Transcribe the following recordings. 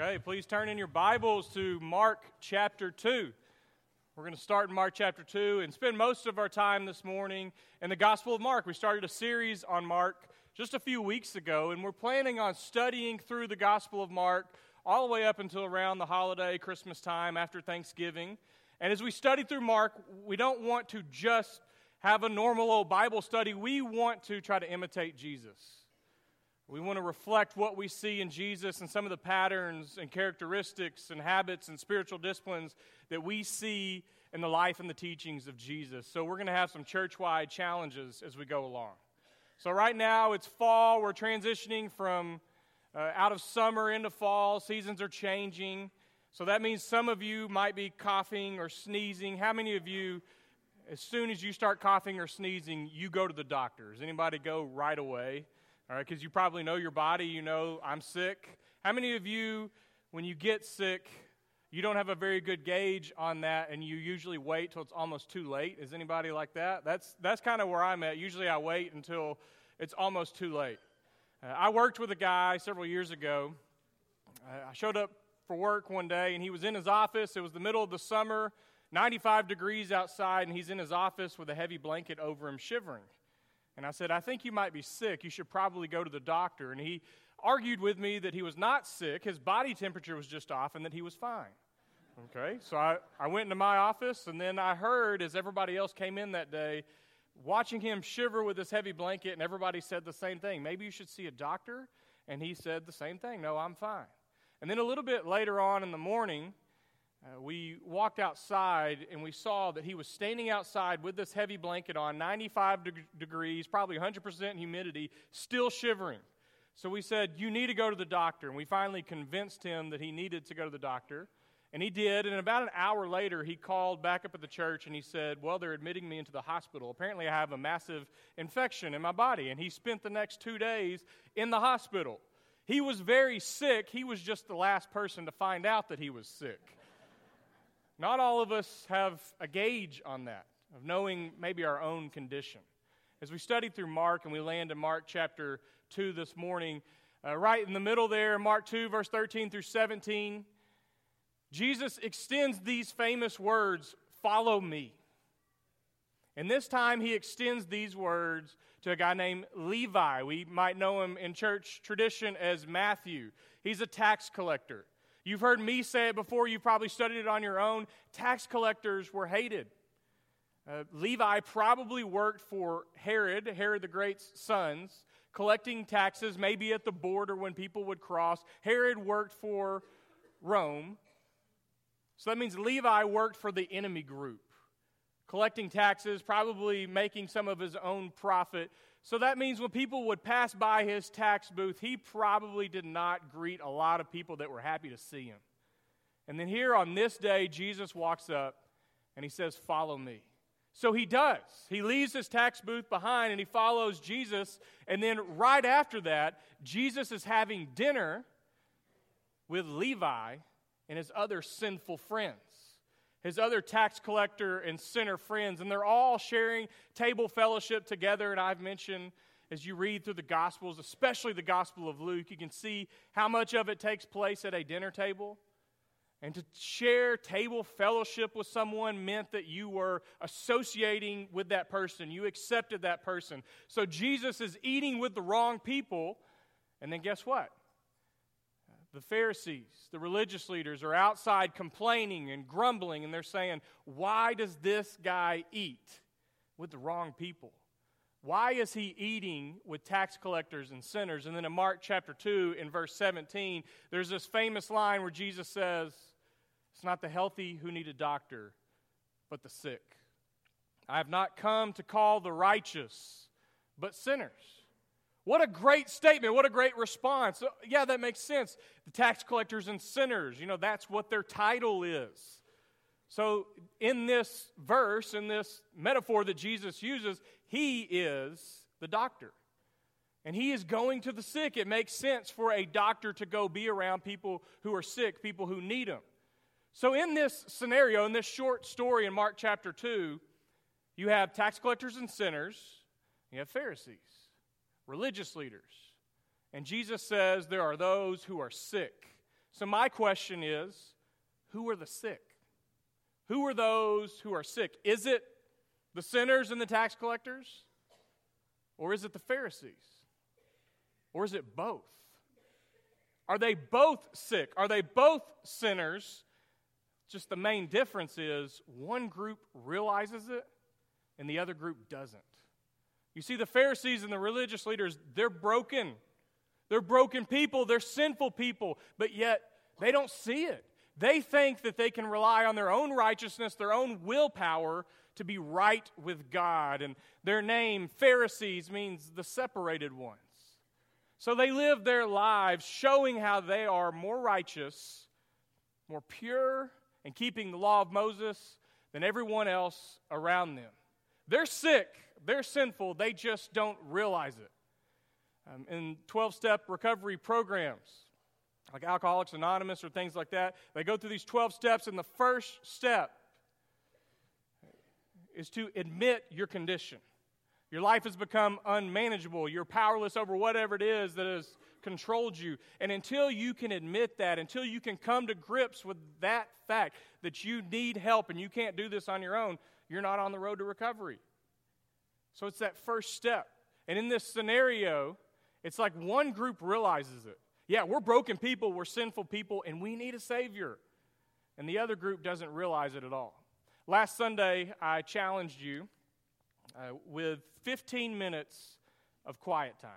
Okay, please turn in your Bibles to Mark chapter 2. We're going to start in Mark chapter 2 and spend most of our time this morning in the Gospel of Mark. We started a series on Mark just a few weeks ago, and we're planning on studying through the Gospel of Mark all the way up until around the holiday, Christmas time, after Thanksgiving. And as we study through Mark, we don't want to just have a normal old Bible study, we want to try to imitate Jesus. We want to reflect what we see in Jesus and some of the patterns and characteristics and habits and spiritual disciplines that we see in the life and the teachings of Jesus. So, we're going to have some church wide challenges as we go along. So, right now it's fall. We're transitioning from uh, out of summer into fall. Seasons are changing. So, that means some of you might be coughing or sneezing. How many of you, as soon as you start coughing or sneezing, you go to the doctor? Does anybody go right away? All right, because you probably know your body. You know, I'm sick. How many of you, when you get sick, you don't have a very good gauge on that and you usually wait till it's almost too late? Is anybody like that? That's, that's kind of where I'm at. Usually I wait until it's almost too late. Uh, I worked with a guy several years ago. Uh, I showed up for work one day and he was in his office. It was the middle of the summer, 95 degrees outside, and he's in his office with a heavy blanket over him, shivering. And I said, I think you might be sick. You should probably go to the doctor. And he argued with me that he was not sick, his body temperature was just off, and that he was fine. Okay, so I, I went into my office, and then I heard as everybody else came in that day, watching him shiver with this heavy blanket, and everybody said the same thing. Maybe you should see a doctor. And he said the same thing no, I'm fine. And then a little bit later on in the morning, uh, we walked outside and we saw that he was standing outside with this heavy blanket on, 95 de- degrees, probably 100% humidity, still shivering. So we said, You need to go to the doctor. And we finally convinced him that he needed to go to the doctor. And he did. And about an hour later, he called back up at the church and he said, Well, they're admitting me into the hospital. Apparently, I have a massive infection in my body. And he spent the next two days in the hospital. He was very sick. He was just the last person to find out that he was sick. Not all of us have a gauge on that, of knowing maybe our own condition. As we study through Mark and we land in Mark chapter 2 this morning, uh, right in the middle there, Mark 2, verse 13 through 17, Jesus extends these famous words follow me. And this time he extends these words to a guy named Levi. We might know him in church tradition as Matthew. He's a tax collector. You've heard me say it before, you've probably studied it on your own. Tax collectors were hated. Uh, Levi probably worked for Herod, Herod the Great's sons, collecting taxes, maybe at the border when people would cross. Herod worked for Rome. So that means Levi worked for the enemy group, collecting taxes, probably making some of his own profit. So that means when people would pass by his tax booth, he probably did not greet a lot of people that were happy to see him. And then here on this day, Jesus walks up and he says, Follow me. So he does. He leaves his tax booth behind and he follows Jesus. And then right after that, Jesus is having dinner with Levi and his other sinful friends his other tax collector and sinner friends, and they're all sharing table fellowship together. And I've mentioned as you read through the Gospels, especially the Gospel of Luke, you can see how much of it takes place at a dinner table. And to share table fellowship with someone meant that you were associating with that person. You accepted that person. So Jesus is eating with the wrong people. And then guess what? The Pharisees, the religious leaders, are outside complaining and grumbling, and they're saying, Why does this guy eat with the wrong people? Why is he eating with tax collectors and sinners? And then in Mark chapter 2, in verse 17, there's this famous line where Jesus says, It's not the healthy who need a doctor, but the sick. I have not come to call the righteous, but sinners. What a great statement. What a great response. Uh, yeah, that makes sense. The tax collectors and sinners, you know, that's what their title is. So, in this verse, in this metaphor that Jesus uses, he is the doctor. And he is going to the sick. It makes sense for a doctor to go be around people who are sick, people who need him. So, in this scenario, in this short story in Mark chapter 2, you have tax collectors and sinners, you have Pharisees religious leaders. And Jesus says there are those who are sick. So, my question is who are the sick? Who are those who are sick? Is it the sinners and the tax collectors? Or is it the Pharisees? Or is it both? Are they both sick? Are they both sinners? Just the main difference is one group realizes it and the other group doesn't. You see, the Pharisees and the religious leaders, they're broken. They're broken people, they're sinful people, but yet they don't see it. They think that they can rely on their own righteousness, their own willpower to be right with God. And their name, Pharisees, means the separated ones. So they live their lives showing how they are more righteous, more pure, and keeping the law of Moses than everyone else around them. They're sick, they're sinful, they just don't realize it. Um, in 12 step recovery programs, like Alcoholics Anonymous or things like that, they go through these 12 steps, and the first step is to admit your condition. Your life has become unmanageable. You're powerless over whatever it is that has controlled you. And until you can admit that, until you can come to grips with that fact that you need help and you can't do this on your own, you're not on the road to recovery. So it's that first step. And in this scenario, it's like one group realizes it. Yeah, we're broken people, we're sinful people, and we need a Savior. And the other group doesn't realize it at all. Last Sunday, I challenged you uh, with 15 minutes of quiet time.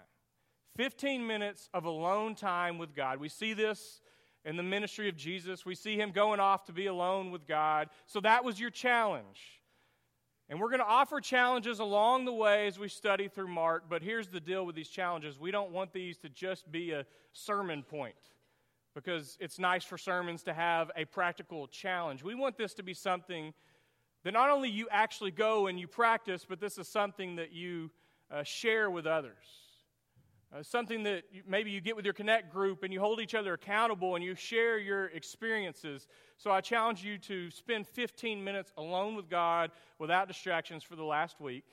15 minutes of alone time with God. We see this in the ministry of Jesus. We see him going off to be alone with God. So that was your challenge. And we're going to offer challenges along the way as we study through Mark, but here's the deal with these challenges. We don't want these to just be a sermon point because it's nice for sermons to have a practical challenge. We want this to be something that not only you actually go and you practice, but this is something that you uh, share with others. Uh, something that maybe you get with your Connect group and you hold each other accountable and you share your experiences. So I challenge you to spend 15 minutes alone with God without distractions for the last week.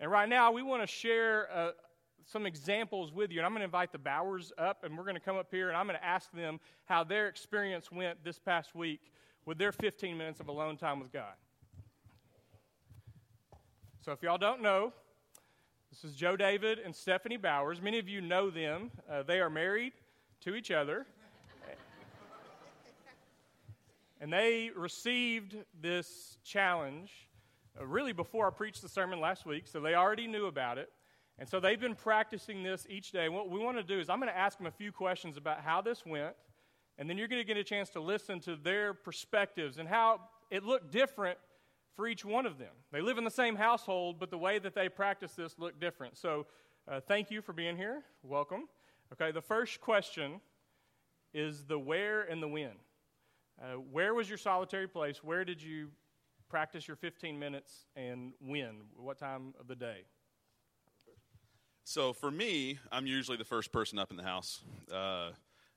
And right now, we want to share uh, some examples with you. And I'm going to invite the Bowers up, and we're going to come up here and I'm going to ask them how their experience went this past week with their 15 minutes of alone time with God. So if y'all don't know, this is Joe David and Stephanie Bowers. Many of you know them. Uh, they are married to each other. and they received this challenge uh, really before I preached the sermon last week, so they already knew about it. And so they've been practicing this each day. What we want to do is I'm going to ask them a few questions about how this went, and then you're going to get a chance to listen to their perspectives and how it looked different for each one of them. They live in the same household, but the way that they practice this look different. So, uh, thank you for being here. Welcome. Okay, the first question is the where and the when. Uh, where was your solitary place? Where did you practice your 15 minutes and when? What time of the day? So for me, I'm usually the first person up in the house. Uh,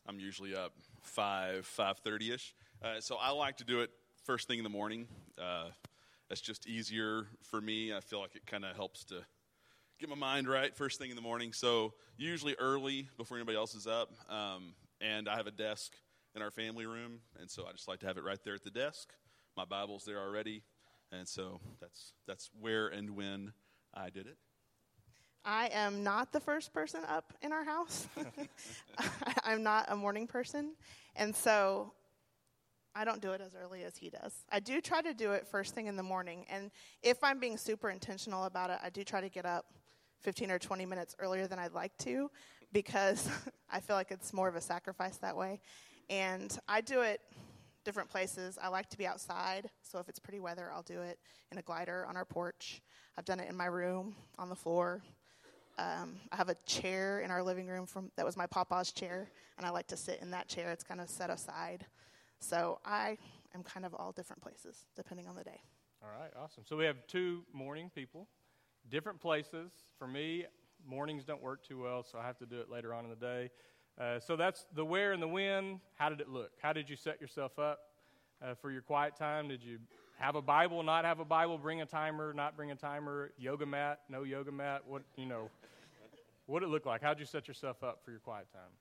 I'm usually up five, five thirty ish. Uh, so I like to do it first thing in the morning. Uh, that's just easier for me. I feel like it kind of helps to get my mind right first thing in the morning. So usually early before anybody else is up. Um, and I have a desk in our family room, and so I just like to have it right there at the desk. My Bible's there already, and so that's that's where and when I did it. I am not the first person up in our house. I'm not a morning person, and so I don't do it as early as he does. I do try to do it first thing in the morning. And if I'm being super intentional about it, I do try to get up 15 or 20 minutes earlier than I'd like to because I feel like it's more of a sacrifice that way. And I do it different places. I like to be outside. So if it's pretty weather, I'll do it in a glider on our porch. I've done it in my room, on the floor. Um, I have a chair in our living room from that was my papa's chair, and I like to sit in that chair. It's kind of set aside. So I am kind of all different places depending on the day. All right, awesome. So we have two morning people, different places. For me, mornings don't work too well, so I have to do it later on in the day. Uh, so that's the where and the when. How did it look? How did you set yourself up uh, for your quiet time? Did you have a Bible, not have a Bible, bring a timer, not bring a timer, yoga mat, no yoga mat? What you know? What it look like? How did you set yourself up for your quiet time?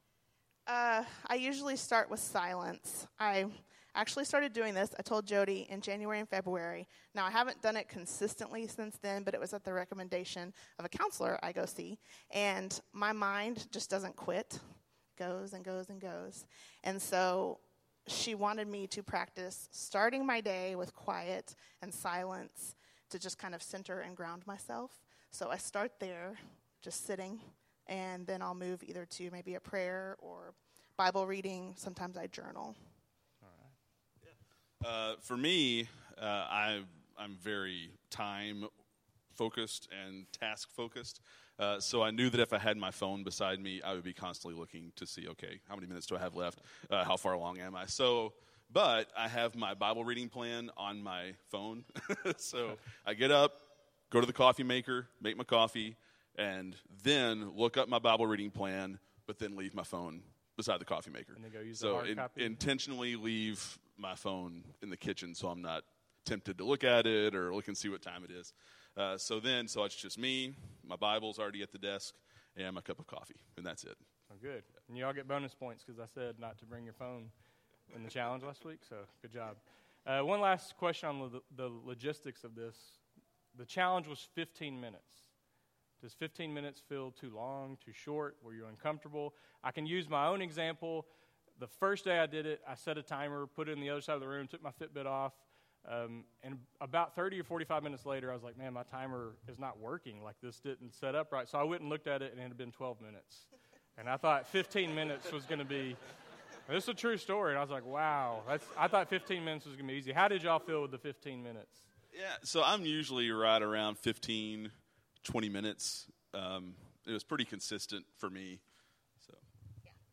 Uh, I usually start with silence. I actually started doing this, I told Jody, in January and February. Now, I haven't done it consistently since then, but it was at the recommendation of a counselor I go see. And my mind just doesn't quit, goes and goes and goes. And so she wanted me to practice starting my day with quiet and silence to just kind of center and ground myself. So I start there, just sitting, and then I'll move either to maybe a prayer or Bible reading. Sometimes I journal. Uh, for me, uh, I, I'm very time focused and task focused. Uh, so I knew that if I had my phone beside me, I would be constantly looking to see, okay, how many minutes do I have left? Uh, how far along am I? So, but I have my Bible reading plan on my phone. so I get up, go to the coffee maker, make my coffee, and then look up my Bible reading plan, but then leave my phone beside the coffee maker. And then go use so the hard in, copy. intentionally leave my phone in the kitchen so I'm not tempted to look at it or look and see what time it is. Uh, so then, so it's just me, my Bible's already at the desk, and my cup of coffee, and that's it. Oh, good. And you all get bonus points because I said not to bring your phone in the challenge last week, so good job. Uh, one last question on the, the logistics of this. The challenge was 15 minutes. Does 15 minutes feel too long, too short? Were you uncomfortable? I can use my own example. The first day I did it, I set a timer, put it in the other side of the room, took my Fitbit off, um, and about 30 or 45 minutes later, I was like, man, my timer is not working. Like, this didn't set up right. So I went and looked at it, and it had been 12 minutes. And I thought 15 minutes was going to be. This is a true story. And I was like, wow. That's, I thought 15 minutes was going to be easy. How did y'all feel with the 15 minutes? Yeah, so I'm usually right around 15, 20 minutes. Um, it was pretty consistent for me. So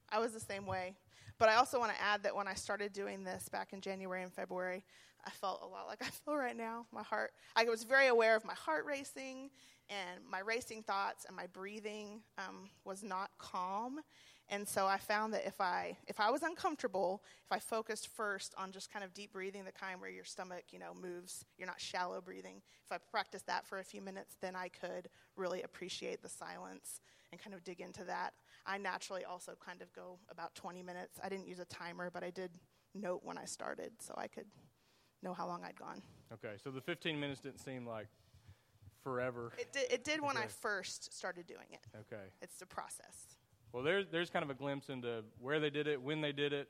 I was the same way. But I also want to add that when I started doing this back in January and February, I felt a lot like I feel right now. My heart, I was very aware of my heart racing and my racing thoughts and my breathing um, was not calm. And so I found that if I if I was uncomfortable, if I focused first on just kind of deep breathing, the kind where your stomach, you know, moves, you're not shallow breathing. If I practiced that for a few minutes, then I could really appreciate the silence and kind of dig into that. I naturally also kind of go about 20 minutes. I didn't use a timer, but I did note when I started so I could know how long I'd gone. Okay, so the 15 minutes didn't seem like forever. It did, it did when I first started doing it. Okay. It's the process. Well, there's, there's kind of a glimpse into where they did it, when they did it,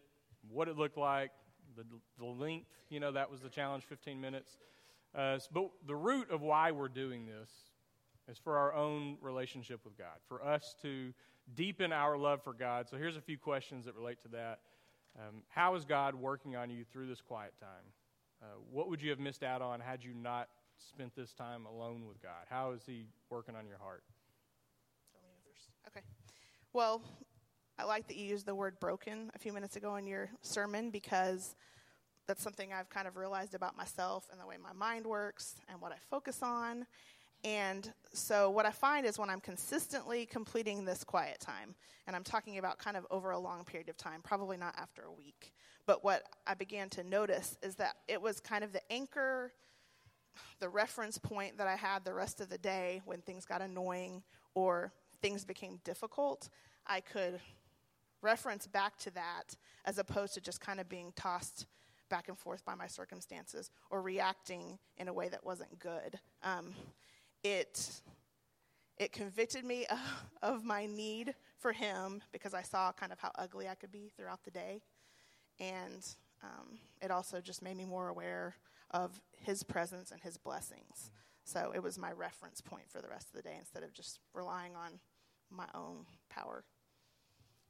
what it looked like, the, the length. You know, that was the challenge 15 minutes. Uh, but the root of why we're doing this is for our own relationship with God, for us to deepen our love for God. So here's a few questions that relate to that. Um, how is God working on you through this quiet time? Uh, what would you have missed out on had you not spent this time alone with God? How is He working on your heart? Want me to go first? Okay. Well, I like that you used the word broken a few minutes ago in your sermon because that's something I've kind of realized about myself and the way my mind works and what I focus on. And so, what I find is when I'm consistently completing this quiet time, and I'm talking about kind of over a long period of time, probably not after a week, but what I began to notice is that it was kind of the anchor, the reference point that I had the rest of the day when things got annoying or things became difficult. I could reference back to that as opposed to just kind of being tossed back and forth by my circumstances or reacting in a way that wasn't good. Um, it it convicted me of, of my need for him because I saw kind of how ugly I could be throughout the day, and um, it also just made me more aware of his presence and his blessings. So it was my reference point for the rest of the day instead of just relying on my own power.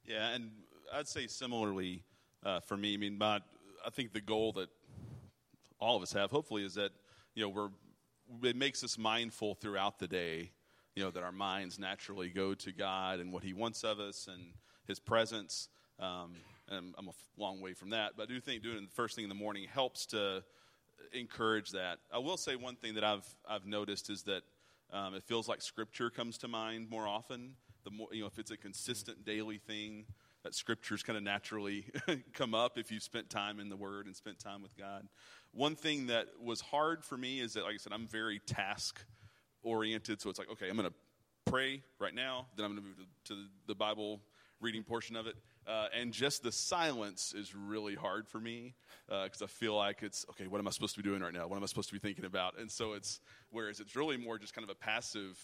Yeah, and I'd say similarly uh, for me. I mean, my, I think the goal that all of us have, hopefully, is that you know we're it makes us mindful throughout the day. You know that our minds naturally go to God and what He wants of us and His presence. Um, and I'm a long way from that, but I do think doing it the first thing in the morning helps to encourage that. I will say one thing that I've I've noticed is that um, it feels like Scripture comes to mind more often. The more you know, if it's a consistent daily thing, that Scriptures kind of naturally come up if you've spent time in the Word and spent time with God. One thing that was hard for me is that, like I said, I'm very task oriented. So it's like, okay, I'm going to pray right now, then I'm going to move to, the Bible reading portion of it. Uh, and just the silence is really hard for me because uh, I feel like it's okay. What am I supposed to be doing right now? What am I supposed to be thinking about? And so it's whereas it's really more just kind of a passive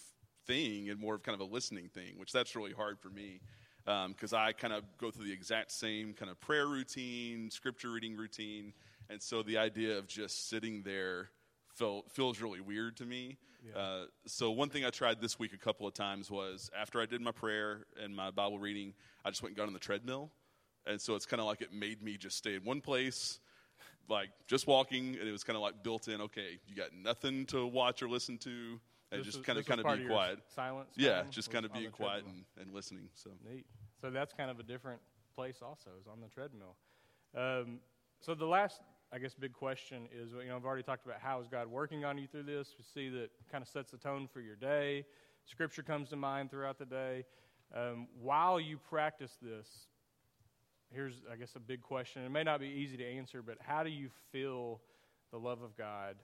thing and more of kind of a listening thing, which that's really hard for me because um, I kind of go through the exact same kind of prayer routine, scripture reading routine, and so the idea of just sitting there felt, feels really weird to me. Yeah. Uh, so one thing I tried this week a couple of times was after I did my prayer and my Bible reading, I just went and got on the treadmill, and so it's kind of like it made me just stay in one place. Like just walking, and it was kind of like built in. Okay, you got nothing to watch or listen to and just kind of kind of be quiet. Silence. Yeah, just kind of being quiet and, and listening. So neat. So that's kind of a different place. Also, is on the treadmill. Um, so the last, I guess, big question is, you know, I've already talked about how is God working on you through this. We see that kind of sets the tone for your day. Scripture comes to mind throughout the day. Um, while you practice this, here's, I guess, a big question. It may not be easy to answer, but how do you feel the love of God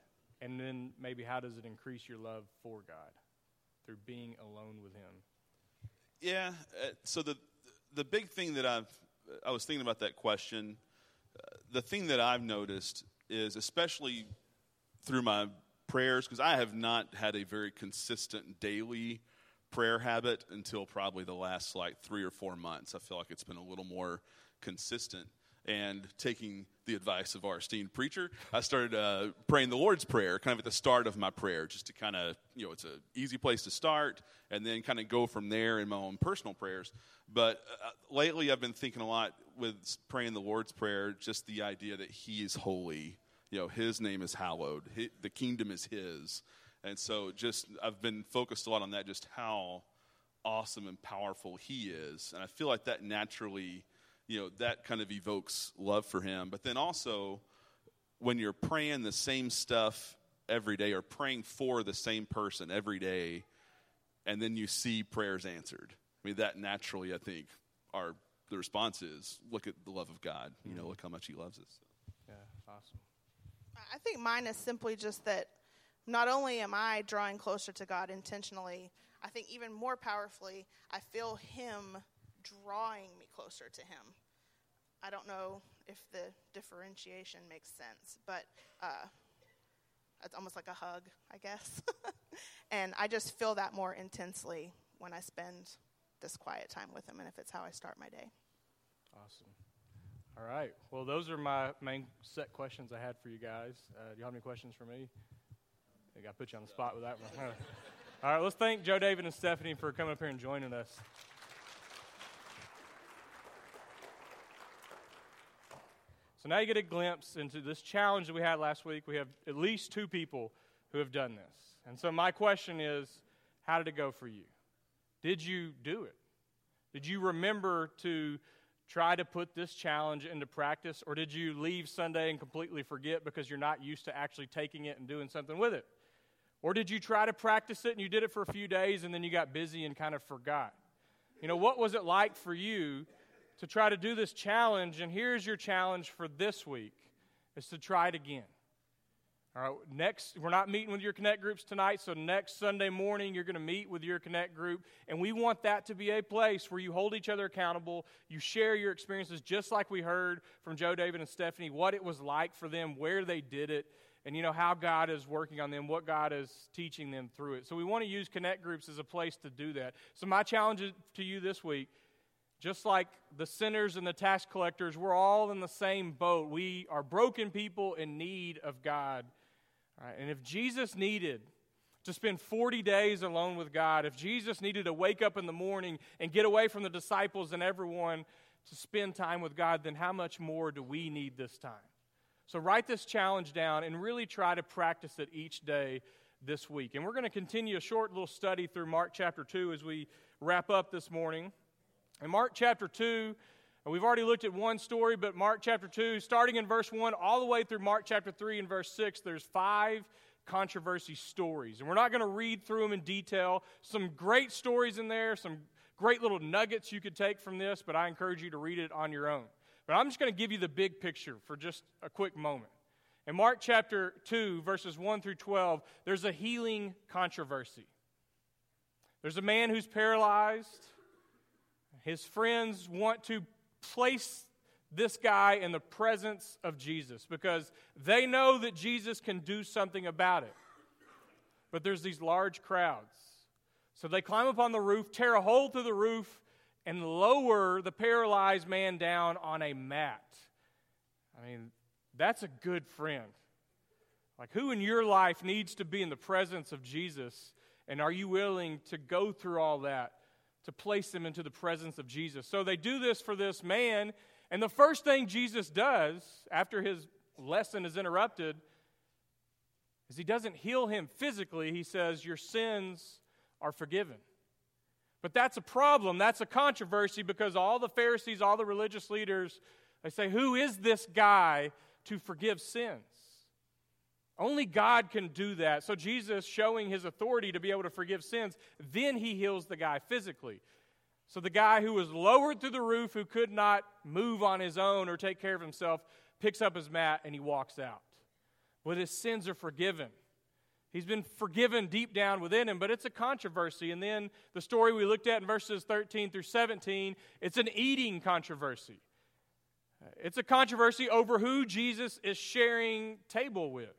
and then maybe how does it increase your love for God through being alone with Him? Yeah. Uh, so the the big thing that I've I was thinking about that question. Uh, the thing that I've noticed is, especially through my prayers, because I have not had a very consistent daily prayer habit until probably the last like three or four months. I feel like it's been a little more consistent and taking the advice of our esteemed preacher, I started uh, praying the Lord's Prayer kind of at the start of my prayer, just to kind of, you know, it's an easy place to start and then kind of go from there in my own personal prayers. But uh, lately, I've been thinking a lot with praying the Lord's Prayer, just the idea that He is holy. You know, His name is hallowed, the kingdom is His. And so, just I've been focused a lot on that, just how awesome and powerful He is. And I feel like that naturally you know, that kind of evokes love for him. But then also, when you're praying the same stuff every day or praying for the same person every day, and then you see prayers answered, I mean, that naturally, I think, our the response is look at the love of God. You know, mm-hmm. look how much He loves us. Yeah, awesome. I think mine is simply just that not only am I drawing closer to God intentionally, I think even more powerfully, I feel Him drawing me closer to Him. I don't know if the differentiation makes sense, but uh, it's almost like a hug, I guess. and I just feel that more intensely when I spend this quiet time with Him, and if it's how I start my day. Awesome. All right. Well, those are my main set questions I had for you guys. Uh, do you have any questions for me? I think I put you on the spot with that one. All right. Let's thank Joe David and Stephanie for coming up here and joining us. So now you get a glimpse into this challenge that we had last week. We have at least two people who have done this. And so my question is how did it go for you? Did you do it? Did you remember to try to put this challenge into practice, or did you leave Sunday and completely forget because you're not used to actually taking it and doing something with it? Or did you try to practice it and you did it for a few days and then you got busy and kind of forgot? You know, what was it like for you to try to do this challenge, and here's your challenge for this week is to try it again. All right, next, we're not meeting with your Connect groups tonight, so next Sunday morning you're going to meet with your Connect group, and we want that to be a place where you hold each other accountable, you share your experiences, just like we heard from Joe, David, and Stephanie, what it was like for them, where they did it, and you know how God is working on them, what God is teaching them through it. So we want to use Connect groups as a place to do that. So my challenge to you this week just like the sinners and the tax collectors, we're all in the same boat. We are broken people in need of God. Right? And if Jesus needed to spend 40 days alone with God, if Jesus needed to wake up in the morning and get away from the disciples and everyone to spend time with God, then how much more do we need this time? So write this challenge down and really try to practice it each day this week. And we're going to continue a short little study through Mark chapter 2 as we wrap up this morning. In Mark chapter 2, we've already looked at one story, but Mark chapter 2, starting in verse 1 all the way through Mark chapter 3 and verse 6, there's five controversy stories. And we're not going to read through them in detail. Some great stories in there, some great little nuggets you could take from this, but I encourage you to read it on your own. But I'm just going to give you the big picture for just a quick moment. In Mark chapter 2, verses 1 through 12, there's a healing controversy. There's a man who's paralyzed his friends want to place this guy in the presence of Jesus because they know that Jesus can do something about it. But there's these large crowds. So they climb up on the roof, tear a hole through the roof, and lower the paralyzed man down on a mat. I mean, that's a good friend. Like, who in your life needs to be in the presence of Jesus? And are you willing to go through all that to place them into the presence of Jesus? So they do this for this man. And the first thing Jesus does after his lesson is interrupted is he doesn't heal him physically. He says, Your sins are forgiven. But that's a problem. That's a controversy because all the Pharisees, all the religious leaders, they say, Who is this guy to forgive sins? Only God can do that. So Jesus, showing his authority to be able to forgive sins, then he heals the guy physically. So the guy who was lowered through the roof, who could not move on his own or take care of himself, picks up his mat and he walks out. Well, his sins are forgiven. He's been forgiven deep down within him, but it's a controversy. And then the story we looked at in verses 13 through 17, it's an eating controversy. It's a controversy over who Jesus is sharing table with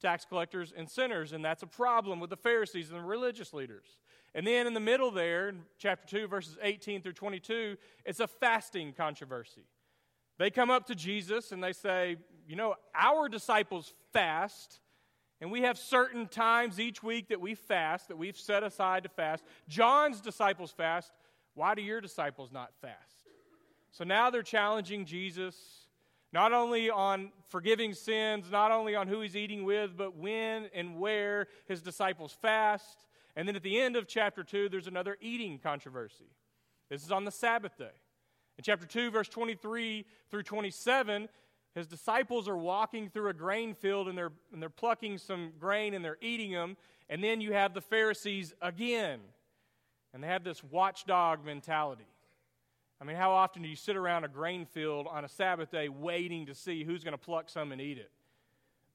tax collectors and sinners, and that's a problem with the Pharisees and the religious leaders. And then in the middle there, in chapter 2, verses 18 through 22, it's a fasting controversy. They come up to Jesus and they say, You know, our disciples fast, and we have certain times each week that we fast, that we've set aside to fast. John's disciples fast. Why do your disciples not fast? So now they're challenging Jesus not only on forgiving sins, not only on who he's eating with, but when and where his disciples fast. And then at the end of chapter 2, there's another eating controversy. This is on the Sabbath day. In chapter 2, verse 23 through 27, his disciples are walking through a grain field and they're, and they're plucking some grain and they're eating them. And then you have the Pharisees again. And they have this watchdog mentality. I mean, how often do you sit around a grain field on a Sabbath day waiting to see who's going to pluck some and eat it?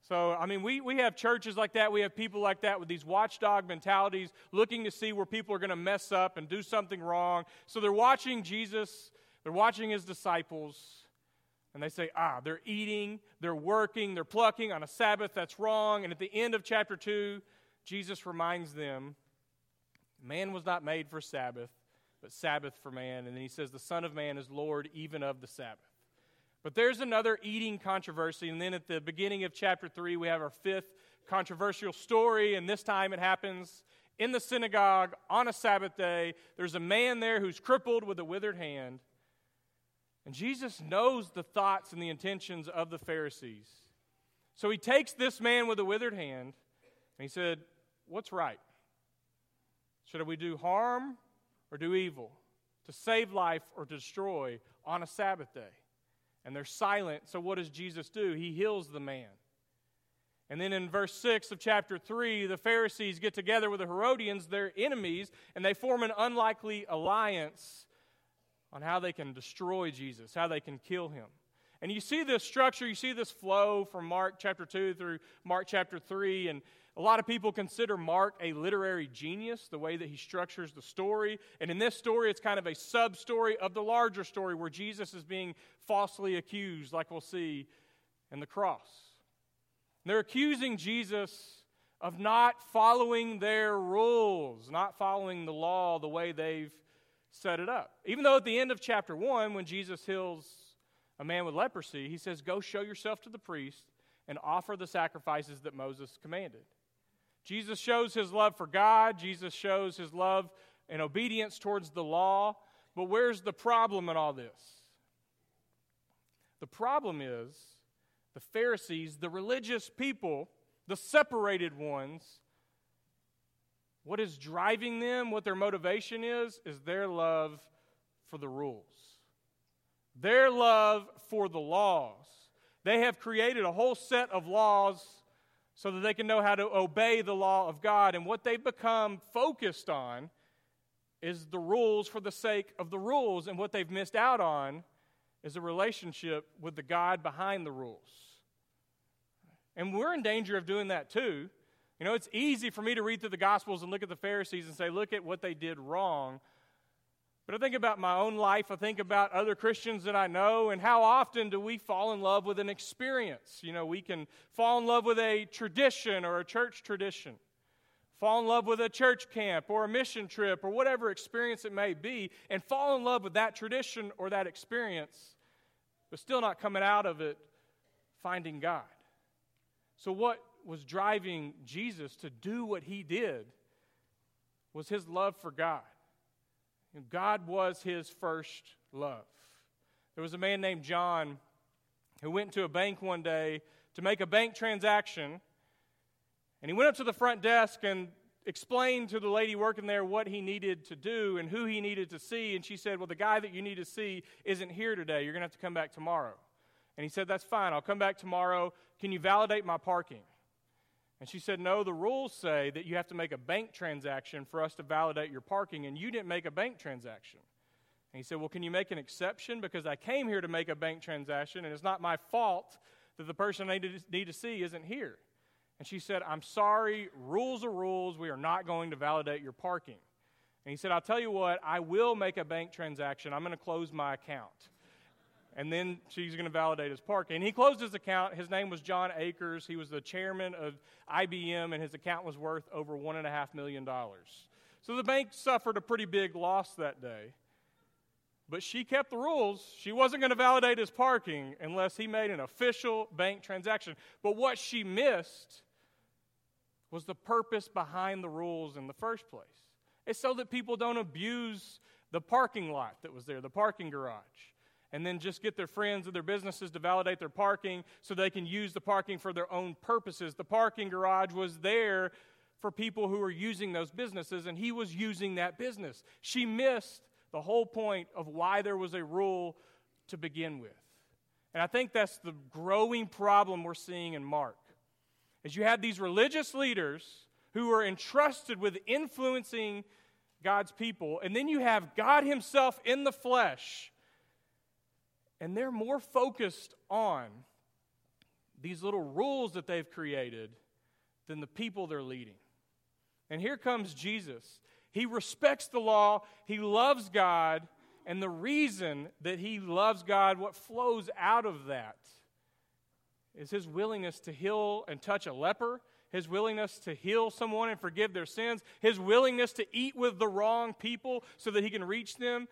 So, I mean, we, we have churches like that. We have people like that with these watchdog mentalities, looking to see where people are going to mess up and do something wrong. So they're watching Jesus, they're watching his disciples, and they say, ah, they're eating, they're working, they're plucking on a Sabbath. That's wrong. And at the end of chapter 2, Jesus reminds them man was not made for Sabbath, but Sabbath for man. And then he says, The Son of Man is Lord even of the Sabbath. But there's another eating controversy. And then at the beginning of chapter 3, we have our fifth controversial story. And this time it happens in the synagogue on a Sabbath day. There's a man there who's crippled with a withered hand. And Jesus knows the thoughts and the intentions of the Pharisees. So he takes this man with a withered hand and he said, What's right? Should we do harm or do evil, to save life or destroy on a Sabbath day. And they're silent. So, what does Jesus do? He heals the man. And then in verse 6 of chapter 3, the Pharisees get together with the Herodians, their enemies, and they form an unlikely alliance on how they can destroy Jesus, how they can kill him. And you see this structure, you see this flow from Mark chapter 2 through Mark chapter 3, and a lot of people consider Mark a literary genius, the way that he structures the story. And in this story, it's kind of a sub story of the larger story where Jesus is being falsely accused, like we'll see in the cross. And they're accusing Jesus of not following their rules, not following the law the way they've set it up. Even though at the end of chapter 1, when Jesus heals a man with leprosy, he says, Go show yourself to the priest and offer the sacrifices that Moses commanded. Jesus shows his love for God, Jesus shows his love and obedience towards the law. But where's the problem in all this? The problem is the Pharisees, the religious people, the separated ones, what is driving them, what their motivation is, is their love for the rules, their love for the laws. They have created a whole set of laws so that they can know how to obey the law of God. And what they've become focused on is the rules for the sake of the rules. And what they've missed out on is a relationship with the God behind the rules. And we're in danger of doing that too. You know, it's easy for me to read through the Gospels and look at the Pharisees and say, look at what they did wrong. But I think about my own life. I think about other Christians that I know, and how often do we fall in love with an experience? You know, we can fall in love with a tradition or a church tradition, fall in love with a church camp or a mission trip or whatever experience it may be, and fall in love with that tradition or that experience, but still not coming out of it finding God. So, what was driving Jesus to do what he did was his love for God. God was his first love. There was a man named John who went to a bank one day to make a bank transaction. And he went up to the front desk and explained to the lady working there what he needed to do and who he needed to see. And she said, Well, the guy that you need to see isn't here today. You're going to have to come back tomorrow. And he said, That's fine. I'll come back tomorrow. Can you validate my parking? And she said, No, the rules say that you have to make a bank transaction for us to validate your parking, and you didn't make a bank transaction. And he said, Well, can you make an exception? Because I came here to make a bank transaction, and it's not my fault that the person I need to see isn't here. And she said, I'm sorry, rules are rules. We are not going to validate your parking. And he said, I'll tell you what, I will make a bank transaction. I'm going to close my account and then she's going to validate his parking. And he closed his account. His name was John Akers. He was the chairman of IBM, and his account was worth over $1.5 million. So the bank suffered a pretty big loss that day. But she kept the rules. She wasn't going to validate his parking unless he made an official bank transaction. But what she missed was the purpose behind the rules in the first place. It's so that people don't abuse the parking lot that was there, the parking garage and then just get their friends or their businesses to validate their parking so they can use the parking for their own purposes. The parking garage was there for people who were using those businesses, and he was using that business. She missed the whole point of why there was a rule to begin with. And I think that's the growing problem we're seeing in Mark. Is you have these religious leaders who are entrusted with influencing God's people, and then you have God Himself in the flesh and they're more focused on these little rules that they've created than the people they're leading. And here comes Jesus. He respects the law, he loves God, and the reason that he loves God, what flows out of that, is his willingness to heal and touch a leper, his willingness to heal someone and forgive their sins, his willingness to eat with the wrong people so that he can reach them,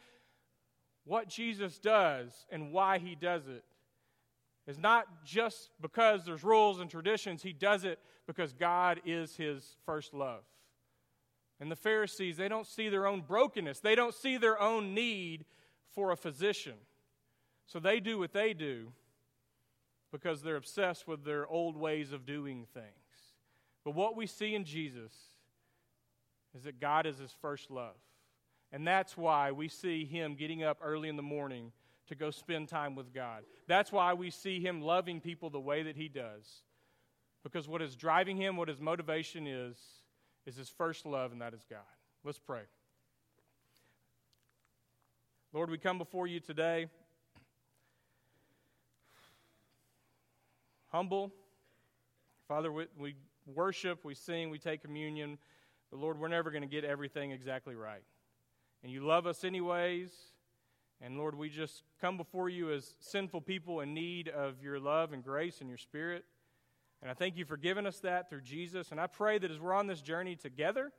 what Jesus does and why he does it is not just because there's rules and traditions, he does it because God is his first love. And the Pharisees, they don't see their own brokenness, they don't see their own need for a physician. So they do what they do because they're obsessed with their old ways of doing things. But what we see in Jesus is that God is his first love. And that's why we see him getting up early in the morning to go spend time with God. That's why we see him loving people the way that he does. Because what is driving him, what his motivation is, is his first love, and that is God. Let's pray. Lord, we come before you today humble. Father, we, we worship, we sing, we take communion, but Lord, we're never going to get everything exactly right and you love us anyways. And Lord, we just come before you as sinful people in need of your love and grace and your spirit. And I thank you for giving us that through Jesus. And I pray that as we're on this journey together,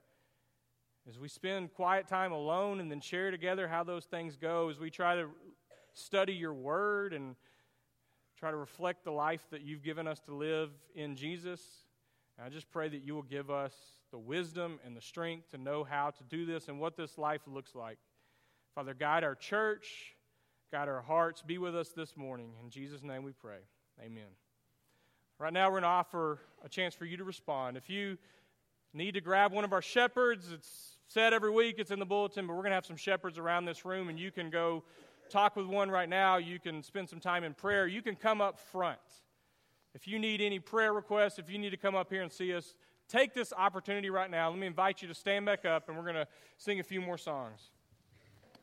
as we spend quiet time alone and then share together how those things go, as we try to study your word and try to reflect the life that you've given us to live in Jesus, and I just pray that you will give us the wisdom and the strength to know how to do this and what this life looks like. Father, guide our church, guide our hearts. Be with us this morning. In Jesus' name we pray. Amen. Right now, we're going to offer a chance for you to respond. If you need to grab one of our shepherds, it's said every week, it's in the bulletin, but we're going to have some shepherds around this room, and you can go talk with one right now. You can spend some time in prayer. You can come up front. If you need any prayer requests, if you need to come up here and see us, take this opportunity right now. Let me invite you to stand back up, and we're going to sing a few more songs.